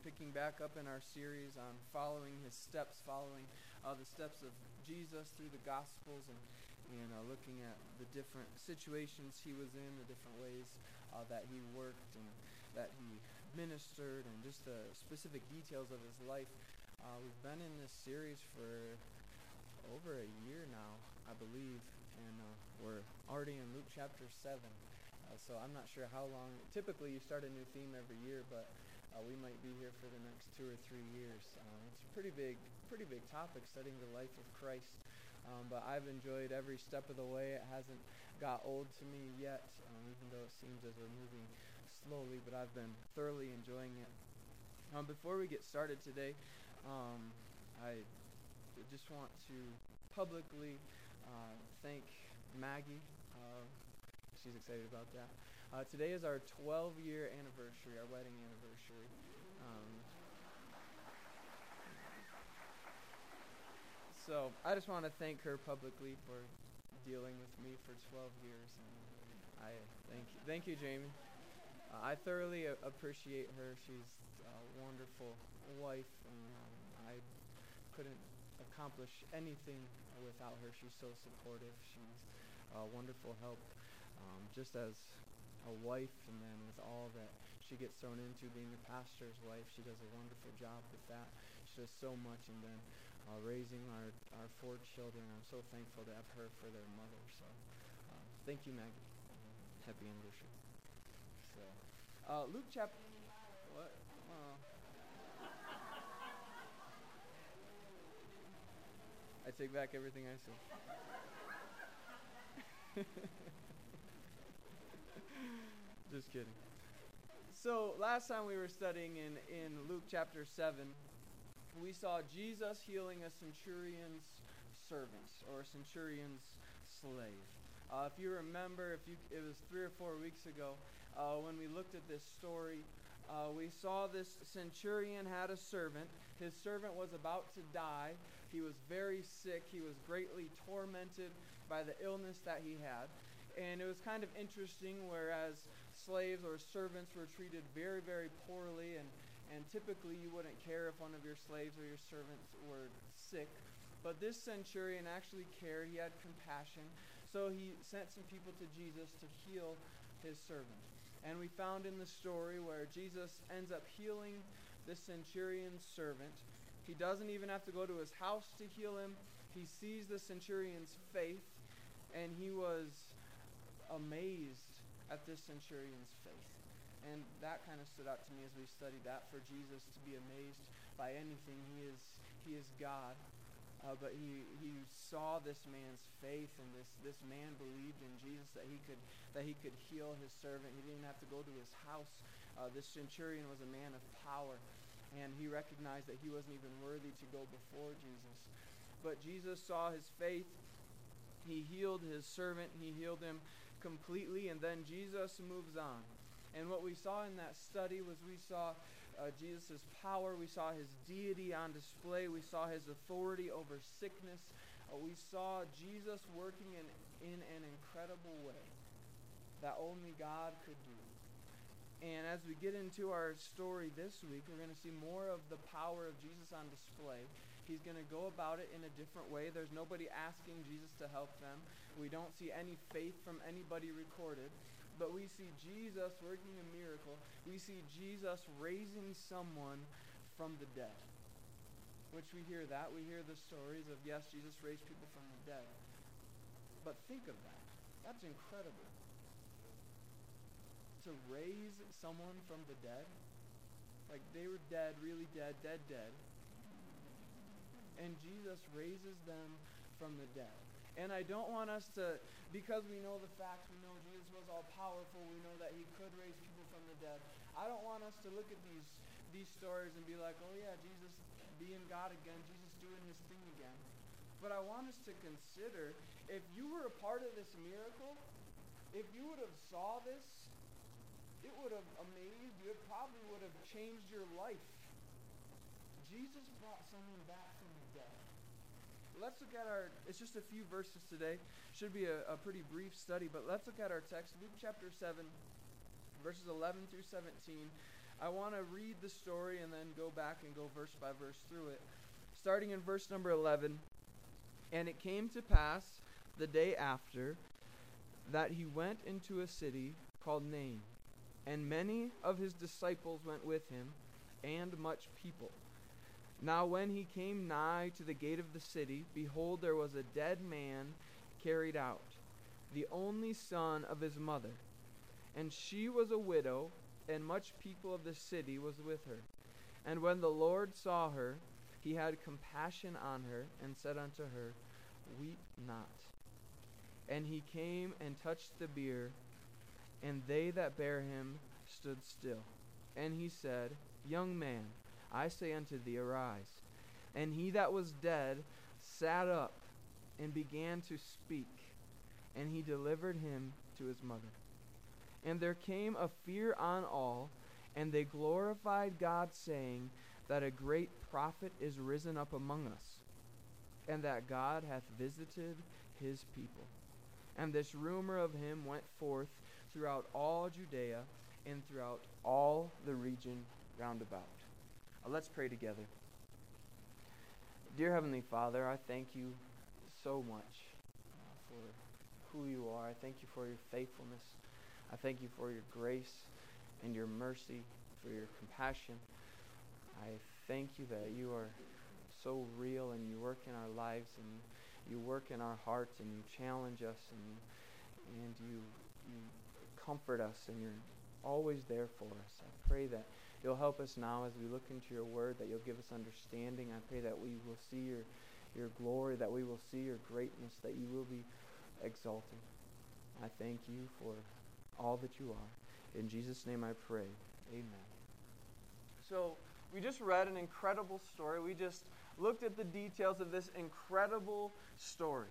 picking back up in our series on following his steps, following uh, the steps of Jesus through the Gospels, and, and uh, looking at the different situations he was in, the different ways uh, that he worked and that he ministered, and just the specific details of his life. Uh, we've been in this series for over a year now, I believe, and uh, we're already in Luke chapter 7. Uh, so I'm not sure how long. Typically, you start a new theme every year, but uh, we might be here for the next two or three years. Um, it's a pretty big, pretty big topic, studying the life of Christ. Um, but I've enjoyed every step of the way. It hasn't got old to me yet, um, even though it seems as we're moving slowly. But I've been thoroughly enjoying it. Um, before we get started today, um, I just want to publicly uh, thank Maggie. Uh, she's excited about that. Uh, today is our 12 year anniversary, our wedding anniversary. Um, so I just want to thank her publicly for dealing with me for 12 years. And I thank you, thank you, Jamie. Uh, I thoroughly a- appreciate her. She's a wonderful wife, and um, I couldn't accomplish anything without her. She's so supportive. She's a wonderful help um, just as a wife, and then with all that she gets thrown into being a pastor's wife, she does a wonderful job with that. She does so much, and then uh, raising our, our four children, I'm so thankful to have her for their mother. So um, thank you, Maggie. Happy anniversary. So uh, Luke chapter. What? I take back everything I said. Just kidding. So last time we were studying in, in Luke chapter 7, we saw Jesus healing a centurion's servant or a centurion's slave. Uh, if you remember, if you, it was three or four weeks ago uh, when we looked at this story, uh, we saw this centurion had a servant. His servant was about to die. He was very sick. He was greatly tormented by the illness that he had. And it was kind of interesting, whereas slaves or servants were treated very, very poorly, and, and typically you wouldn't care if one of your slaves or your servants were sick. But this centurion actually cared, he had compassion, so he sent some people to Jesus to heal his servant. And we found in the story where Jesus ends up healing the centurion's servant. He doesn't even have to go to his house to heal him. He sees the centurion's faith, and he was amazed at this centurion's faith. And that kind of stood out to me as we studied that for Jesus to be amazed by anything. He is, he is God. Uh, but he, he saw this man's faith and this, this man believed in Jesus that he could that he could heal his servant. He didn't have to go to his house. Uh, this centurion was a man of power, and he recognized that he wasn't even worthy to go before Jesus. But Jesus saw his faith. He healed his servant. He healed him completely, and then Jesus moves on. And what we saw in that study was we saw uh, Jesus' power, we saw his deity on display, we saw his authority over sickness, uh, we saw Jesus working in, in an incredible way that only God could do. And as we get into our story this week, we're going to see more of the power of Jesus on display. He's going to go about it in a different way. There's nobody asking Jesus to help them. We don't see any faith from anybody recorded. But we see Jesus working a miracle. We see Jesus raising someone from the dead. Which we hear that. We hear the stories of, yes, Jesus raised people from the dead. But think of that. That's incredible to raise someone from the dead. Like they were dead, really dead, dead, dead. And Jesus raises them from the dead. And I don't want us to, because we know the facts, we know Jesus was all powerful, we know that he could raise people from the dead. I don't want us to look at these these stories and be like, oh yeah, Jesus being God again, Jesus doing his thing again. But I want us to consider if you were a part of this miracle, if you would have saw this it would have amazed you. It probably would have changed your life. Jesus brought someone back from dead. Let's look at our, it's just a few verses today. Should be a, a pretty brief study, but let's look at our text. Luke chapter 7, verses 11 through 17. I want to read the story and then go back and go verse by verse through it. Starting in verse number 11. And it came to pass the day after that he went into a city called Nain, and many of his disciples went with him, and much people. Now, when he came nigh to the gate of the city, behold, there was a dead man carried out, the only son of his mother. And she was a widow, and much people of the city was with her. And when the Lord saw her, he had compassion on her, and said unto her, Weep not. And he came and touched the bier, and they that bare him stood still. And he said, Young man, I say unto thee, arise. And he that was dead sat up and began to speak, and he delivered him to his mother. And there came a fear on all, and they glorified God, saying, That a great prophet is risen up among us, and that God hath visited his people. And this rumor of him went forth throughout all Judea and throughout all the region round about. Uh, let's pray together. Dear Heavenly Father, I thank you so much for who you are. I thank you for your faithfulness. I thank you for your grace and your mercy, for your compassion. I thank you that you are so real and you work in our lives and you work in our hearts and you challenge us and, and you, you comfort us and you're always there for us. I pray that you'll help us now as we look into your word, that you'll give us understanding. I pray that we will see your, your glory, that we will see your greatness, that you will be exalted. I thank you for all that you are. In Jesus' name I pray. Amen. So, we just read an incredible story. We just looked at the details of this incredible story.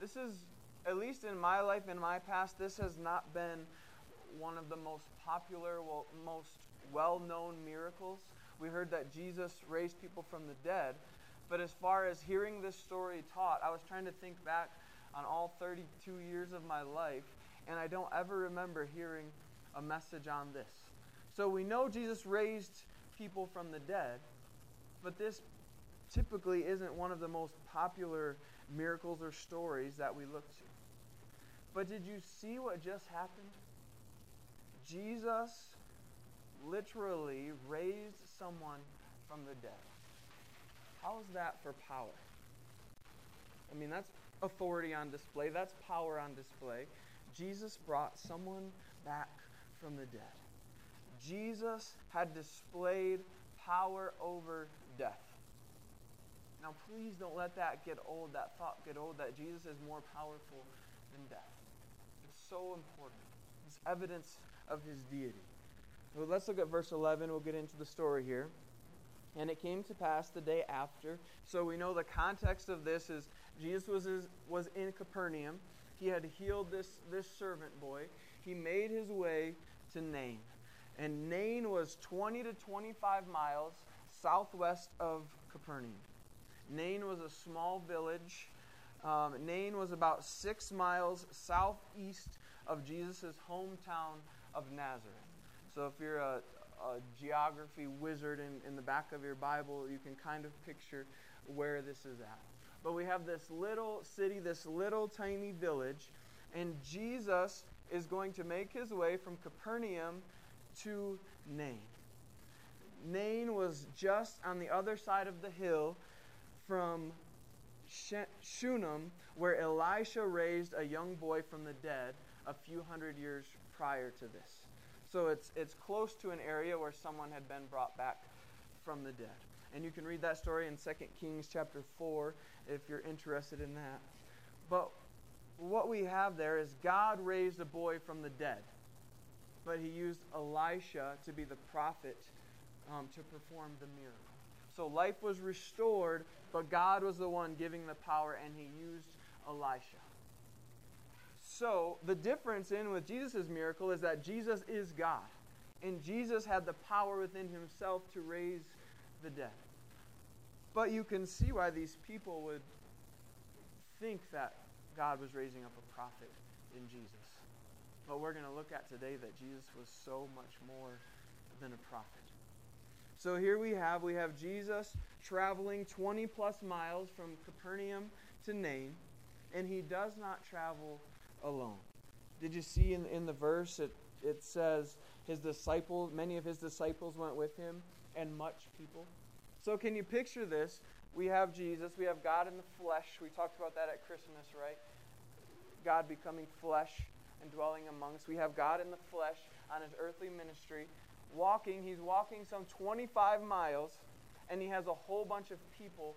This is, at least in my life, in my past, this has not been one of the most popular, well, most well known miracles. We heard that Jesus raised people from the dead. But as far as hearing this story taught, I was trying to think back on all 32 years of my life, and I don't ever remember hearing a message on this. So we know Jesus raised people from the dead, but this typically isn't one of the most popular miracles or stories that we look to. But did you see what just happened? Jesus literally raised someone from the dead. How is that for power? I mean, that's authority on display, that's power on display. Jesus brought someone back from the dead. Jesus had displayed power over death. Now, please don't let that get old, that thought get old, that Jesus is more powerful than death. It's so important. It's evidence of his deity. Well, let's look at verse 11. We'll get into the story here. And it came to pass the day after. So we know the context of this is Jesus was, was in Capernaum. He had healed this, this servant boy. He made his way to Nain. And Nain was 20 to 25 miles southwest of Capernaum. Nain was a small village. Um, Nain was about six miles southeast of Jesus' hometown of Nazareth. So if you're a, a geography wizard in, in the back of your Bible, you can kind of picture where this is at. But we have this little city, this little tiny village, and Jesus is going to make his way from Capernaum to Nain. Nain was just on the other side of the hill from Shunem, where Elisha raised a young boy from the dead a few hundred years prior to this. So it's, it's close to an area where someone had been brought back from the dead. And you can read that story in 2 Kings chapter 4 if you're interested in that. But what we have there is God raised a boy from the dead, but he used Elisha to be the prophet um, to perform the miracle. So life was restored, but God was the one giving the power, and he used Elisha. So the difference in with Jesus' miracle is that Jesus is God. And Jesus had the power within himself to raise the dead. But you can see why these people would think that God was raising up a prophet in Jesus. But we're going to look at today that Jesus was so much more than a prophet. So here we have we have Jesus traveling 20 plus miles from Capernaum to Nain, and he does not travel alone. Did you see in, in the verse it, it says his disciples, many of his disciples went with him, and much people? So can you picture this? We have Jesus, we have God in the flesh. We talked about that at Christmas, right? God becoming flesh and dwelling among us. We have God in the flesh on his earthly ministry. Walking, he's walking some 25 miles, and he has a whole bunch of people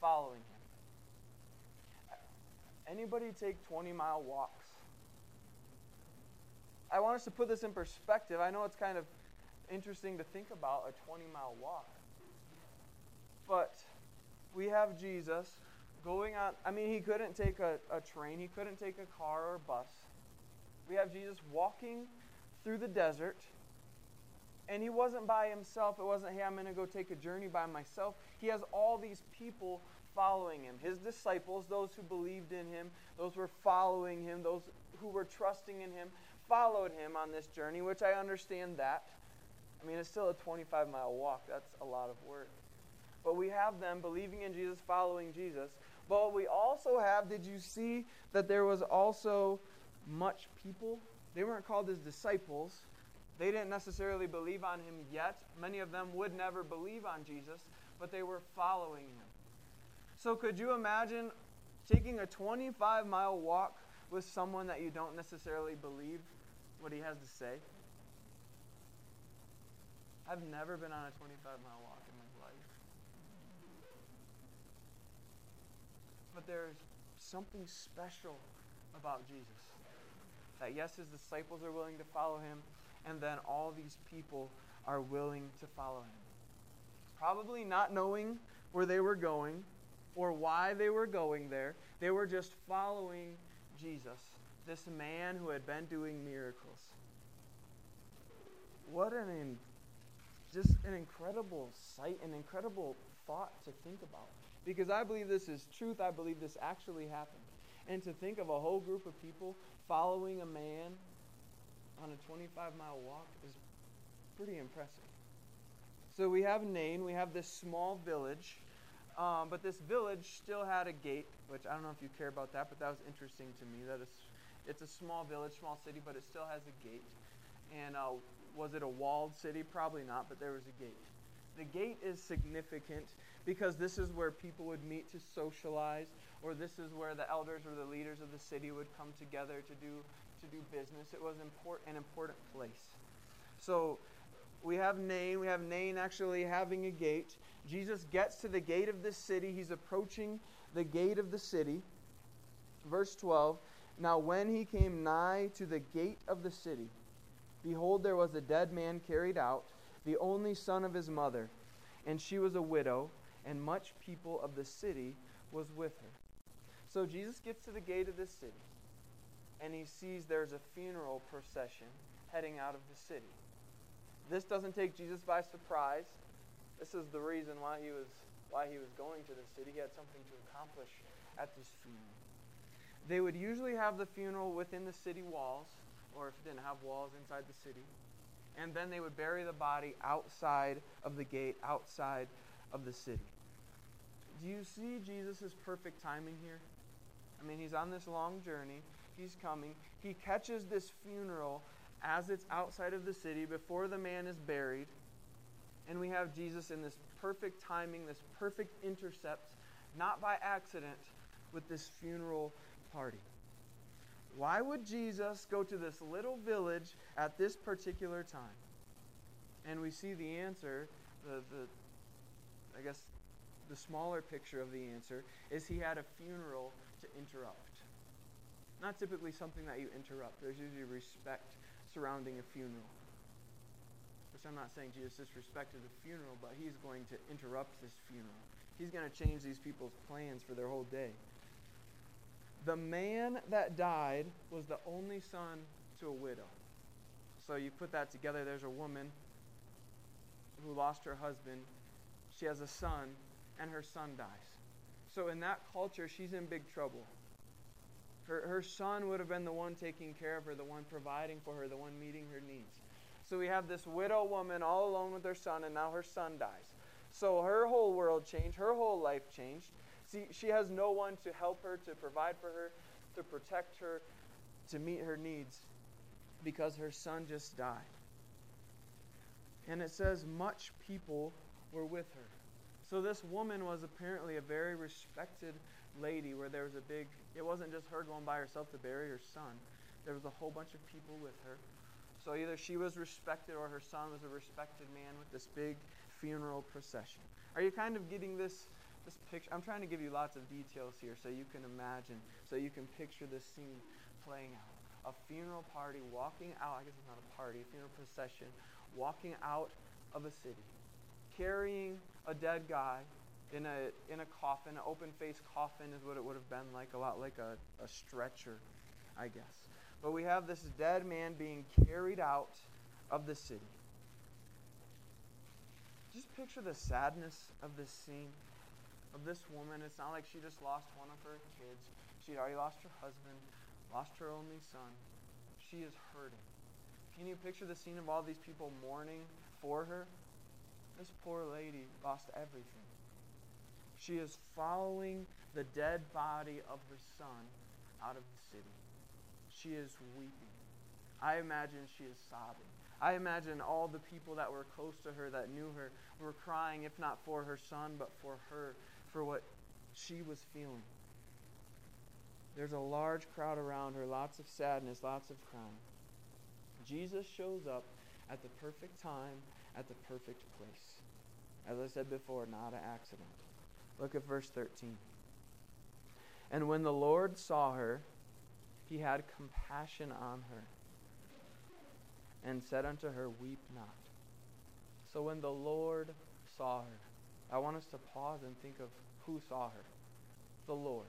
following him. Anybody take 20 mile walks? I want us to put this in perspective. I know it's kind of interesting to think about a 20 mile walk. But we have Jesus going on. I mean, he couldn't take a, a train, he couldn't take a car or a bus. We have Jesus walking through the desert. And he wasn't by himself. It wasn't, hey, I'm going to go take a journey by myself. He has all these people following him. His disciples, those who believed in him, those who were following him, those who were trusting in him, followed him on this journey, which I understand that. I mean, it's still a 25 mile walk. That's a lot of work. But we have them believing in Jesus, following Jesus. But we also have, did you see that there was also much people? They weren't called his disciples. They didn't necessarily believe on him yet. Many of them would never believe on Jesus, but they were following him. So could you imagine taking a 25 mile walk with someone that you don't necessarily believe what he has to say? I've never been on a 25 mile walk in my life. But there's something special about Jesus. That yes, his disciples are willing to follow him, and then all these people are willing to follow him. Probably not knowing where they were going or why they were going there. They were just following Jesus, this man who had been doing miracles. What an in, just an incredible sight, an incredible thought to think about. Because I believe this is truth. I believe this actually happened. And to think of a whole group of people following a man on a 25 mile walk is pretty impressive. So we have Nain, we have this small village, um, but this village still had a gate, which I don't know if you care about that, but that was interesting to me. That it's, it's a small village, small city, but it still has a gate. And uh, was it a walled city? Probably not, but there was a gate. The gate is significant because this is where people would meet to socialize, or this is where the elders or the leaders of the city would come together to do to do business. It was import, an important place. So we have Nain. We have Nain actually having a gate. Jesus gets to the gate of this city. He's approaching the gate of the city. Verse 12 Now, when he came nigh to the gate of the city, behold, there was a dead man carried out, the only son of his mother, and she was a widow, and much people of the city was with her. So Jesus gets to the gate of this city and he sees there's a funeral procession heading out of the city. This doesn't take Jesus by surprise. This is the reason why he was why he was going to the city. He had something to accomplish at this funeral. They would usually have the funeral within the city walls, or if it didn't have walls inside the city. And then they would bury the body outside of the gate, outside of the city. Do you see Jesus' perfect timing here? I mean, he's on this long journey he's coming. He catches this funeral as it's outside of the city before the man is buried. And we have Jesus in this perfect timing, this perfect intercept, not by accident, with this funeral party. Why would Jesus go to this little village at this particular time? And we see the answer, the, the I guess the smaller picture of the answer is he had a funeral to interrupt. Not typically something that you interrupt. There's usually respect surrounding a funeral. Which I'm not saying Jesus disrespected the funeral, but he's going to interrupt this funeral. He's going to change these people's plans for their whole day. The man that died was the only son to a widow. So you put that together, there's a woman who lost her husband. She has a son, and her son dies. So in that culture, she's in big trouble. Her, her son would have been the one taking care of her, the one providing for her, the one meeting her needs. So we have this widow woman all alone with her son, and now her son dies. So her whole world changed, her whole life changed. See, she has no one to help her, to provide for her, to protect her, to meet her needs because her son just died. And it says, much people were with her. So this woman was apparently a very respected lady where there was a big, it wasn't just her going by herself to bury her son. There was a whole bunch of people with her. So either she was respected or her son was a respected man with this big funeral procession. Are you kind of getting this this picture? I'm trying to give you lots of details here so you can imagine, so you can picture this scene playing out. A funeral party walking out, I guess it's not a party, a funeral procession, walking out of a city, carrying a dead guy in a in a coffin, an open faced coffin is what it would have been like, a lot like a, a stretcher, I guess. But we have this dead man being carried out of the city. Just picture the sadness of this scene of this woman. It's not like she just lost one of her kids. She'd already lost her husband, lost her only son. She is hurting. Can you picture the scene of all these people mourning for her? This poor lady lost everything. She is following the dead body of her son out of the city. She is weeping. I imagine she is sobbing. I imagine all the people that were close to her, that knew her, were crying, if not for her son, but for her, for what she was feeling. There's a large crowd around her, lots of sadness, lots of crying. Jesus shows up at the perfect time, at the perfect place. As I said before, not an accident. Look at verse 13. And when the Lord saw her, he had compassion on her and said unto her, Weep not. So when the Lord saw her, I want us to pause and think of who saw her. The Lord.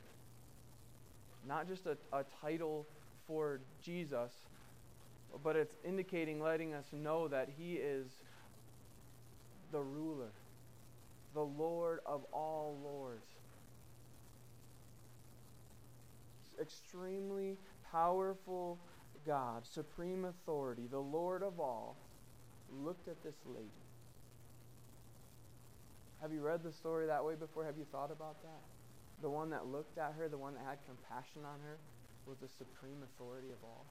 Not just a, a title for Jesus, but it's indicating, letting us know that He is the ruler, the Lord of all lords. Extremely powerful God, supreme authority, the Lord of all, looked at this lady. Have you read the story that way before? Have you thought about that? The one that looked at her, the one that had compassion on her, was the supreme authority of all.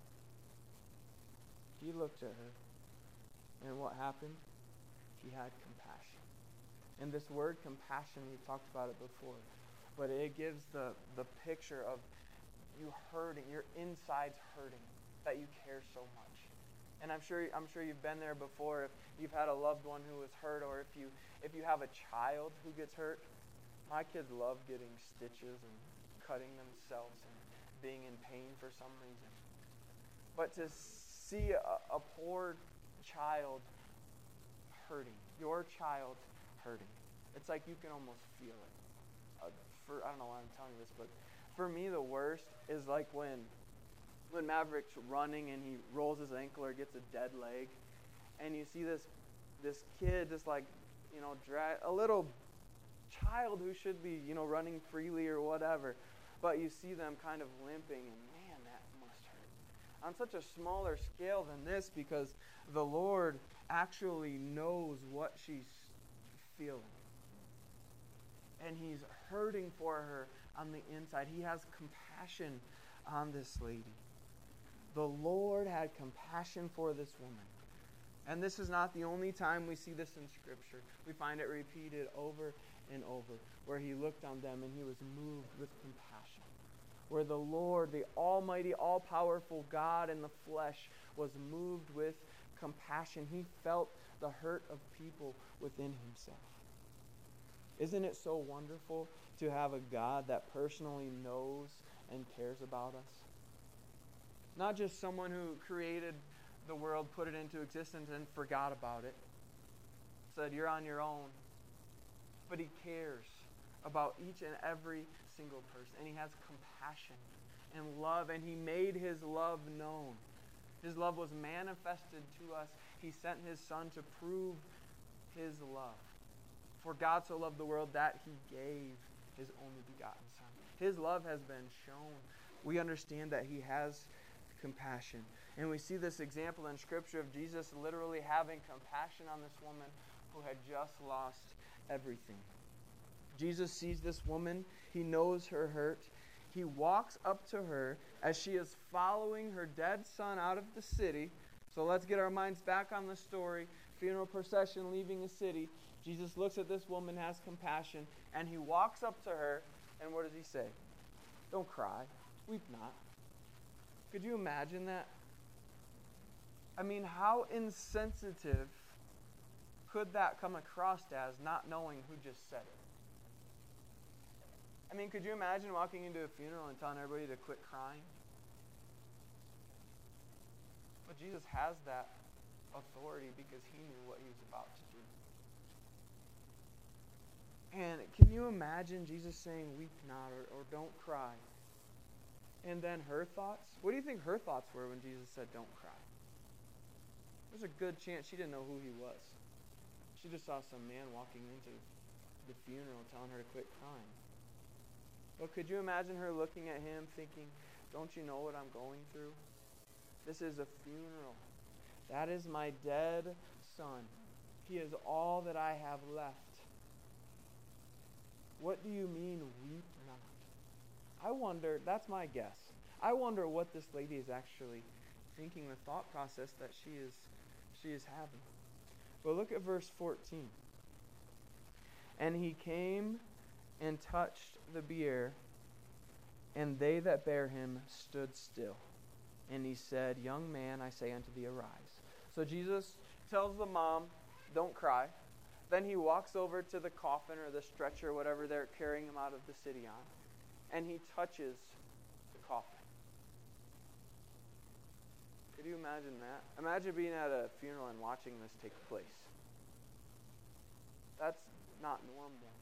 He looked at her, and what happened? He had compassion. And this word compassion, we talked about it before, but it gives the, the picture of you hurting, your insides hurting, that you care so much. And I'm sure I'm sure you've been there before if you've had a loved one who was hurt or if you if you have a child who gets hurt. My kids love getting stitches and cutting themselves and being in pain for some reason. But to see a, a poor child hurting, your child hurting, it's like you can almost feel it. Uh, for I don't know why I'm telling you this, but for me the worst is like when when Maverick's running and he rolls his ankle or gets a dead leg, and you see this this kid just like you know drag a little child who should be you know running freely or whatever, but you see them kind of limping and man that must hurt on such a smaller scale than this because the Lord actually knows what she's feeling. And He's hurting for her on the inside. He has compassion on this lady. The Lord had compassion for this woman. And this is not the only time we see this in Scripture. We find it repeated over and over, where He looked on them and He was moved with compassion where the Lord, the Almighty, all powerful God in the flesh, was moved with compassion. He felt the hurt of people within himself. Isn't it so wonderful to have a God that personally knows and cares about us? Not just someone who created the world, put it into existence, and forgot about it. Said, You're on your own. But He cares about each and every single person. And he has compassion and love, and he made his love known. His love was manifested to us. He sent his son to prove his love. For God so loved the world that he gave his only begotten son. His love has been shown. We understand that he has compassion. And we see this example in Scripture of Jesus literally having compassion on this woman who had just lost everything. Jesus sees this woman, he knows her hurt. He walks up to her as she is following her dead son out of the city. So let's get our minds back on the story. Funeral procession leaving the city. Jesus looks at this woman, has compassion, and he walks up to her, and what does he say? Don't cry. Weep not. Could you imagine that? I mean, how insensitive could that come across as not knowing who just said it? I mean, could you imagine walking into a funeral and telling everybody to quit crying? But Jesus has that authority because he knew what he was about to do. And can you imagine Jesus saying, Weep not, or, or don't cry? And then her thoughts? What do you think her thoughts were when Jesus said, Don't cry? There's a good chance she didn't know who he was. She just saw some man walking into the funeral telling her to quit crying. But could you imagine her looking at him thinking, Don't you know what I'm going through? This is a funeral. That is my dead son. He is all that I have left. What do you mean, weep? I wonder, that's my guess. I wonder what this lady is actually thinking, the thought process that she is she is having. But look at verse 14. And he came and touched the bier, and they that bare him stood still. And he said, Young man, I say unto thee, arise. So Jesus tells the mom, Don't cry. Then he walks over to the coffin or the stretcher, whatever they're carrying him out of the city on, and he touches the coffin. Could you imagine that? Imagine being at a funeral and watching this take place. That's not normal.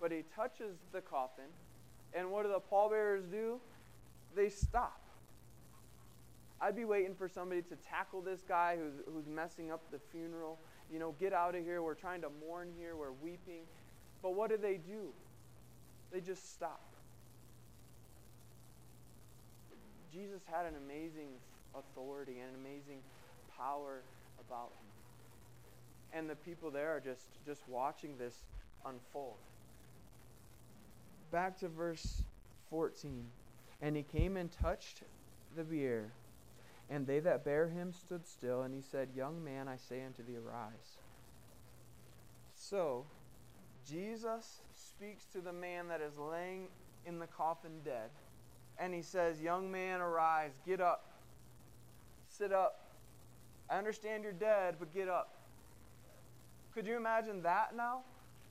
But he touches the coffin, and what do the pallbearers do? They stop. I'd be waiting for somebody to tackle this guy who's, who's messing up the funeral. You know, get out of here. We're trying to mourn here. We're weeping. But what do they do? They just stop. Jesus had an amazing authority and an amazing power about him. And the people there are just, just watching this unfold. Back to verse 14. And he came and touched the bier and they that bare him stood still, and he said, Young man, I say unto thee, arise. So, Jesus speaks to the man that is laying in the coffin dead, and he says, Young man, arise, get up, sit up. I understand you're dead, but get up. Could you imagine that now?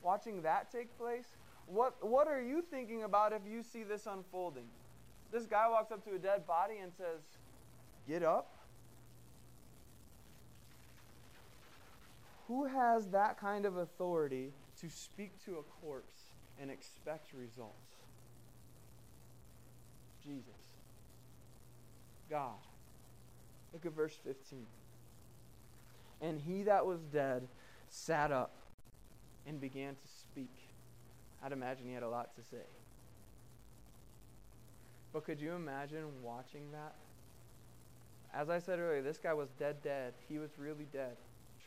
Watching that take place? What, what are you thinking about if you see this unfolding? This guy walks up to a dead body and says, Get up. Who has that kind of authority to speak to a corpse and expect results? Jesus. God. Look at verse 15. And he that was dead sat up and began to speak. I'd imagine he had a lot to say. But could you imagine watching that? As I said earlier, this guy was dead, dead. He was really dead,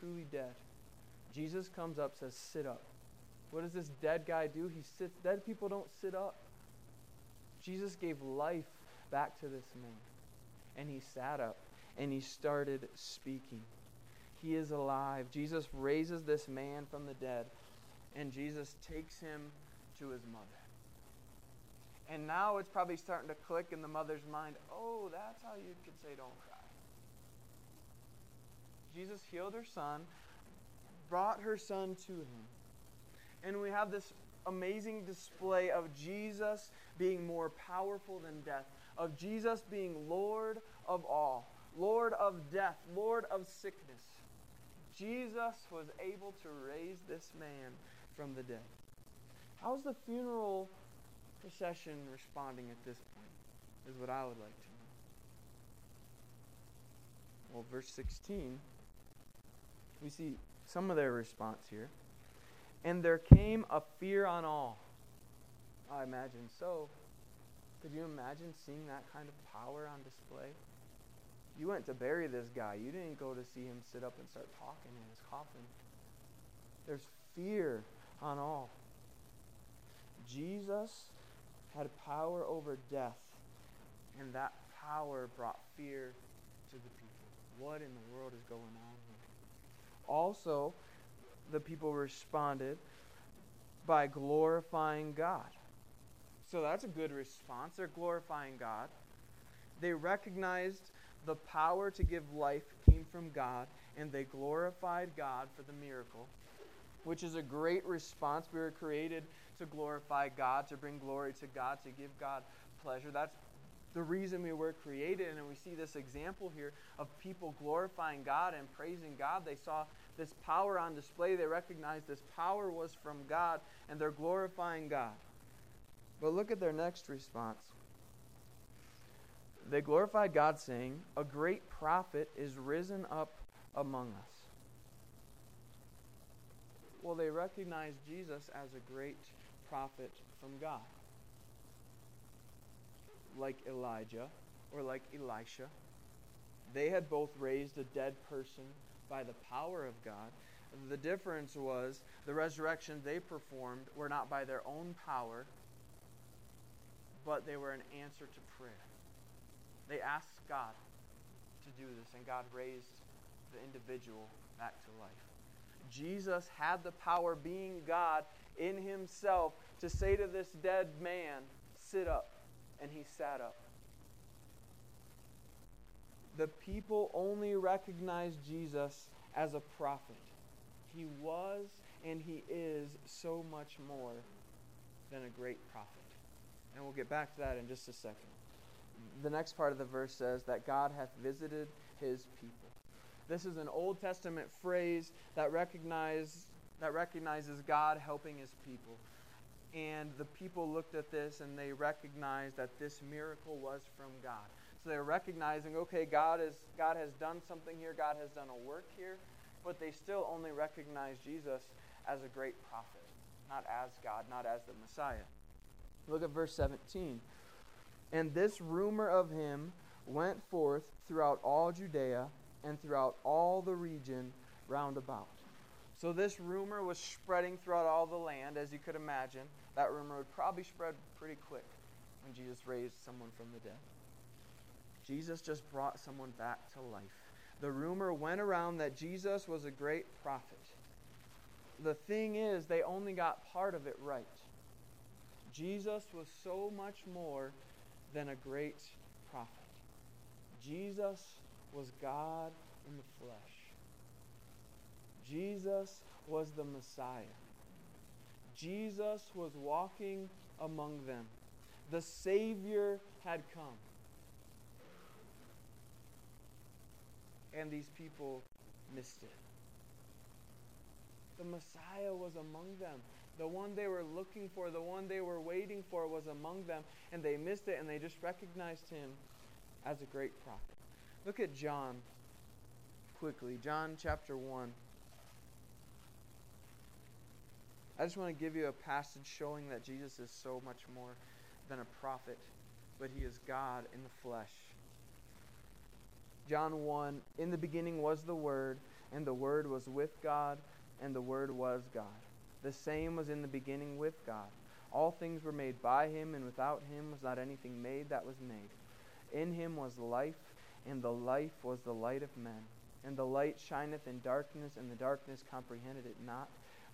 truly dead. Jesus comes up, says, Sit up. What does this dead guy do? He sits. Dead people don't sit up. Jesus gave life back to this man. And he sat up and he started speaking. He is alive. Jesus raises this man from the dead, and Jesus takes him to his mother. And now it's probably starting to click in the mother's mind oh, that's how you could say don't cry. Jesus healed her son, brought her son to him. And we have this amazing display of Jesus being more powerful than death, of Jesus being Lord of all, Lord of death, Lord of sickness. Jesus was able to raise this man from the dead. How's the funeral procession responding at this point? Is what I would like to know. Well, verse 16 we see some of their response here. And there came a fear on all. I imagine so. Could you imagine seeing that kind of power on display? You went to bury this guy. You didn't go to see him sit up and start talking in his coffin. There's fear on all. Jesus had power over death, and that power brought fear to the people. What in the world is going on here? Also, the people responded by glorifying God. So that's a good response. They're glorifying God. They recognized the power to give life came from God, and they glorified God for the miracle, which is a great response. We were created to glorify God, to bring glory to God, to give God pleasure. That's the reason we were created. And we see this example here of people glorifying God and praising God. They saw this power on display. They recognized this power was from God, and they're glorifying God. But look at their next response. They glorified God, saying, A great prophet is risen up among us. Well, they recognized Jesus as a great prophet from God, like Elijah or like Elisha. They had both raised a dead person by the power of God. The difference was the resurrection they performed were not by their own power, but they were an answer to prayer. They asked God to do this, and God raised the individual back to life. Jesus had the power, being God in himself, to say to this dead man, Sit up. And he sat up. The people only recognized Jesus as a prophet. He was and he is so much more than a great prophet. And we'll get back to that in just a second. The next part of the verse says that God hath visited his people. This is an Old Testament phrase that recognize, that recognizes God helping his people. And the people looked at this and they recognized that this miracle was from God. So they're recognizing, okay, God, is, God has done something here, God has done a work here, but they still only recognize Jesus as a great prophet, not as God, not as the Messiah. Look at verse 17. And this rumor of him went forth throughout all Judea and throughout all the region round about. So this rumor was spreading throughout all the land, as you could imagine. That rumor would probably spread pretty quick when Jesus raised someone from the dead. Jesus just brought someone back to life. The rumor went around that Jesus was a great prophet. The thing is, they only got part of it right. Jesus was so much more than a great prophet. Jesus was God in the flesh. Jesus was the Messiah. Jesus was walking among them. The Savior had come. And these people missed it. The Messiah was among them. The one they were looking for, the one they were waiting for was among them, and they missed it, and they just recognized him as a great prophet. Look at John quickly. John chapter 1. I just want to give you a passage showing that Jesus is so much more than a prophet, but he is God in the flesh. John 1 In the beginning was the Word, and the Word was with God, and the Word was God. The same was in the beginning with God. All things were made by him, and without him was not anything made that was made. In him was life, and the life was the light of men. And the light shineth in darkness, and the darkness comprehended it not.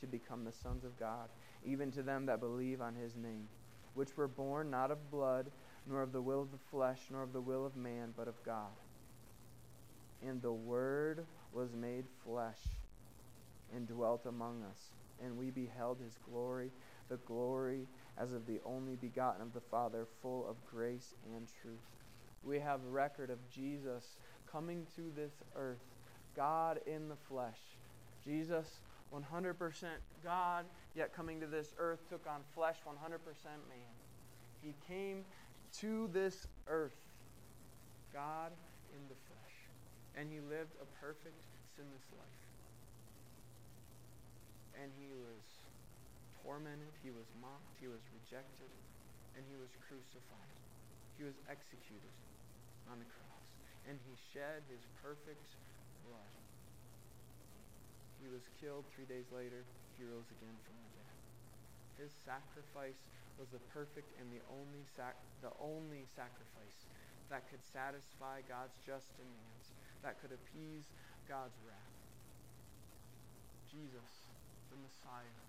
to become the sons of God, even to them that believe on his name, which were born not of blood, nor of the will of the flesh, nor of the will of man, but of God. And the Word was made flesh and dwelt among us, and we beheld his glory, the glory as of the only begotten of the Father, full of grace and truth. We have record of Jesus coming to this earth, God in the flesh. Jesus, 100% God, yet coming to this earth, took on flesh, 100% man. He came to this earth, God in the flesh, and he lived a perfect, sinless life. And he was tormented, he was mocked, he was rejected, and he was crucified. He was executed on the cross, and he shed his perfect blood. He was killed three days later. He rose again from the dead. His sacrifice was the perfect and the only sac- the only sacrifice that could satisfy God's just demands, that could appease God's wrath. Jesus, the Messiah,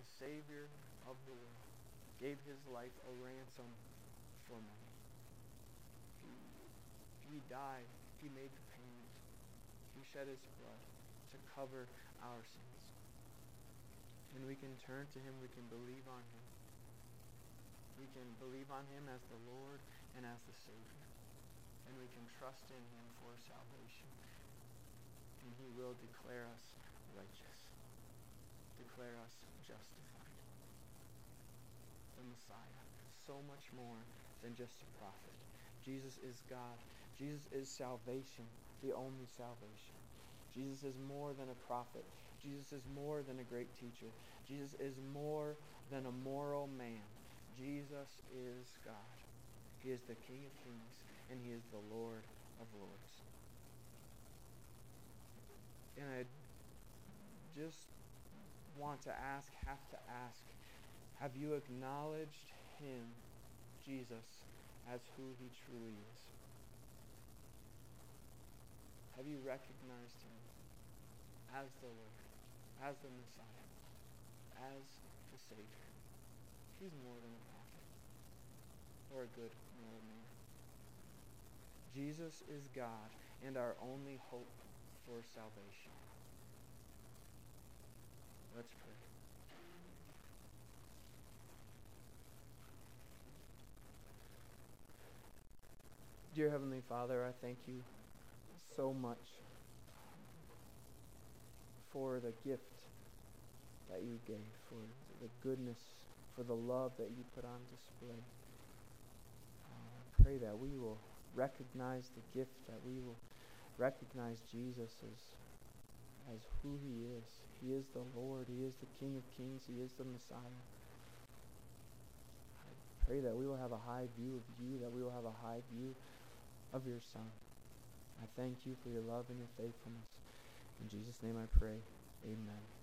the Savior of the world, gave his life a ransom for many. He died. He made the payment. He shed his blood to cover our sins. And we can turn to him. We can believe on him. We can believe on him as the Lord and as the Savior. And we can trust in him for salvation. And he will declare us righteous, declare us justified. The Messiah, so much more than just a prophet. Jesus is God. Jesus is salvation, the only salvation. Jesus is more than a prophet. Jesus is more than a great teacher. Jesus is more than a moral man. Jesus is God. He is the King of kings, and he is the Lord of lords. And I just want to ask, have to ask, have you acknowledged him, Jesus, as who he truly is? Have you recognized him as the Lord, as the Messiah, as the Savior? He's more than a prophet or a good moral man. Jesus is God and our only hope for salvation. Let's pray. Dear Heavenly Father, I thank you so much for the gift that you gave, for the goodness, for the love that you put on display. I pray that we will recognize the gift, that we will recognize Jesus as, as who he is. He is the Lord. He is the King of kings. He is the Messiah. I pray that we will have a high view of you, that we will have a high view of your Son. I thank you for your love and your faithfulness. In Jesus' name I pray. Amen.